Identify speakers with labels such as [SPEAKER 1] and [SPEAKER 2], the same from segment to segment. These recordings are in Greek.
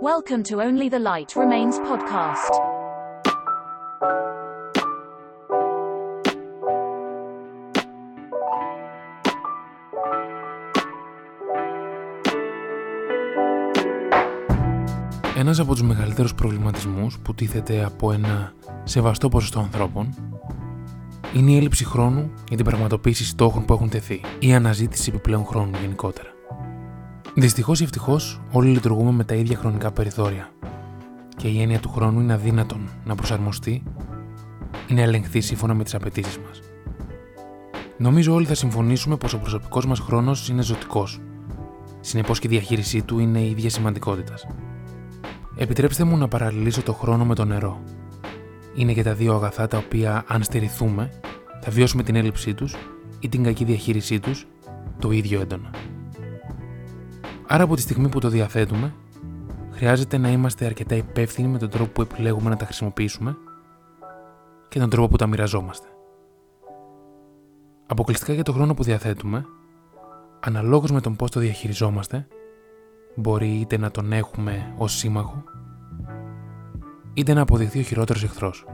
[SPEAKER 1] Welcome to Only the Light Remains podcast.
[SPEAKER 2] Ένας από τους μεγαλύτερους προβληματισμούς που τίθεται από ένα σεβαστό ποσοστό ανθρώπων είναι η έλλειψη χρόνου για την πραγματοποίηση στόχων που έχουν τεθεί ή η αναζήτηση επιπλέον χρόνου γενικότερα. Δυστυχώς ή ευτυχώς, όλοι λειτουργούμε με τα ίδια χρονικά περιθώρια και η έννοια του χρόνου είναι αδύνατον να προσαρμοστεί ή να ελεγχθεί σύμφωνα με τις απαιτήσεις μας. Νομίζω όλοι θα συμφωνήσουμε πως ο προσωπικός μας χρόνος είναι ζωτικός. Συνεπώς και η διαχείρισή του είναι ίδια σημαντικότητας. Επιτρέψτε μου να παραλληλήσω το χρόνο με το νερό. Είναι και τα δύο αγαθά τα οποία, αν στερηθούμε, θα βιώσουμε την έλλειψή τους ή την κακή διαχείρισή τους το ίδιο έντονα. Άρα από τη στιγμή που το διαθέτουμε, χρειάζεται να είμαστε αρκετά υπεύθυνοι με τον τρόπο που επιλέγουμε να τα χρησιμοποιήσουμε και τον τρόπο που τα μοιραζόμαστε. Αποκλειστικά για το χρόνο που διαθέτουμε, αναλόγως με τον πώς το διαχειριζόμαστε, μπορεί είτε να τον έχουμε ως σύμμαχο, είτε να αποδειχθεί ο χειρότερος εχθρός.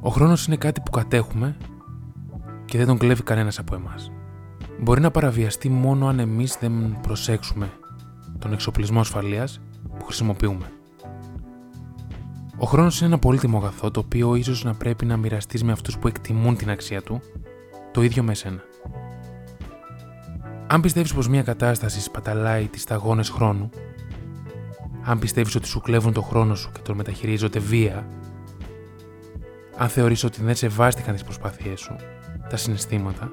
[SPEAKER 2] Ο χρόνος είναι κάτι που κατέχουμε και δεν τον κλέβει κανένας από εμάς μπορεί να παραβιαστεί μόνο αν εμείς δεν προσέξουμε τον εξοπλισμό ασφαλείας που χρησιμοποιούμε. Ο χρόνος είναι ένα πολύτιμο αγαθό το οποίο ίσως να πρέπει να μοιραστείς με αυτούς που εκτιμούν την αξία του, το ίδιο με σένα. Αν πιστεύεις πως μια κατάσταση σπαταλάει τις σταγόνες χρόνου, αν πιστεύεις ότι σου κλέβουν το χρόνο σου και τον μεταχειρίζονται βία, αν θεωρείς ότι δεν σεβάστηκαν τις προσπάθειές σου, τα συναισθήματα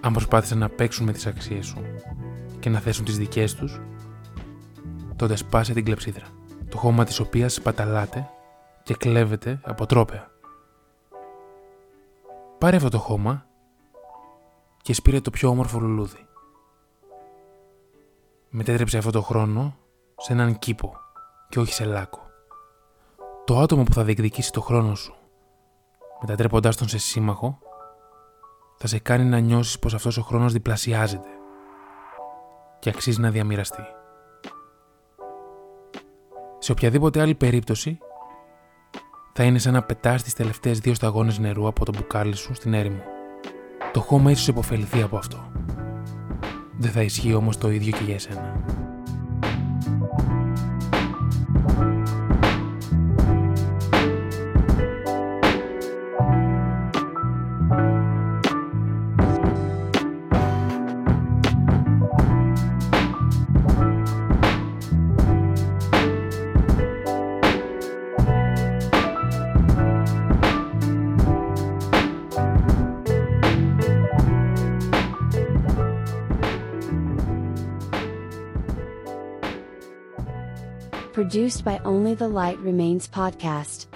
[SPEAKER 2] αν προσπάθησαν να παίξουν με τις αξίες σου και να θέσουν τις δικές τους, τότε σπάσε την κλεψίδρα, το χώμα της οποίας σπαταλάτε και κλέβετε από τρόπεα. Πάρε αυτό το χώμα και σπήρε το πιο όμορφο λουλούδι. Μετέτρεψε αυτό το χρόνο σε έναν κήπο και όχι σε λάκκο. Το άτομο που θα διεκδικήσει το χρόνο σου, μετατρέποντάς τον σε σύμμαχο, θα σε κάνει να νιώσεις πως αυτός ο χρόνος διπλασιάζεται και αξίζει να διαμοιραστεί. Σε οποιαδήποτε άλλη περίπτωση θα είναι σαν να πετάς τις τελευταίες δύο σταγόνες νερού από το μπουκάλι σου στην έρημο. Το χώμα ίσως υποφεληθεί από αυτό. Δεν θα ισχύει όμως το ίδιο και για εσένα.
[SPEAKER 3] Produced by Only the Light Remains podcast.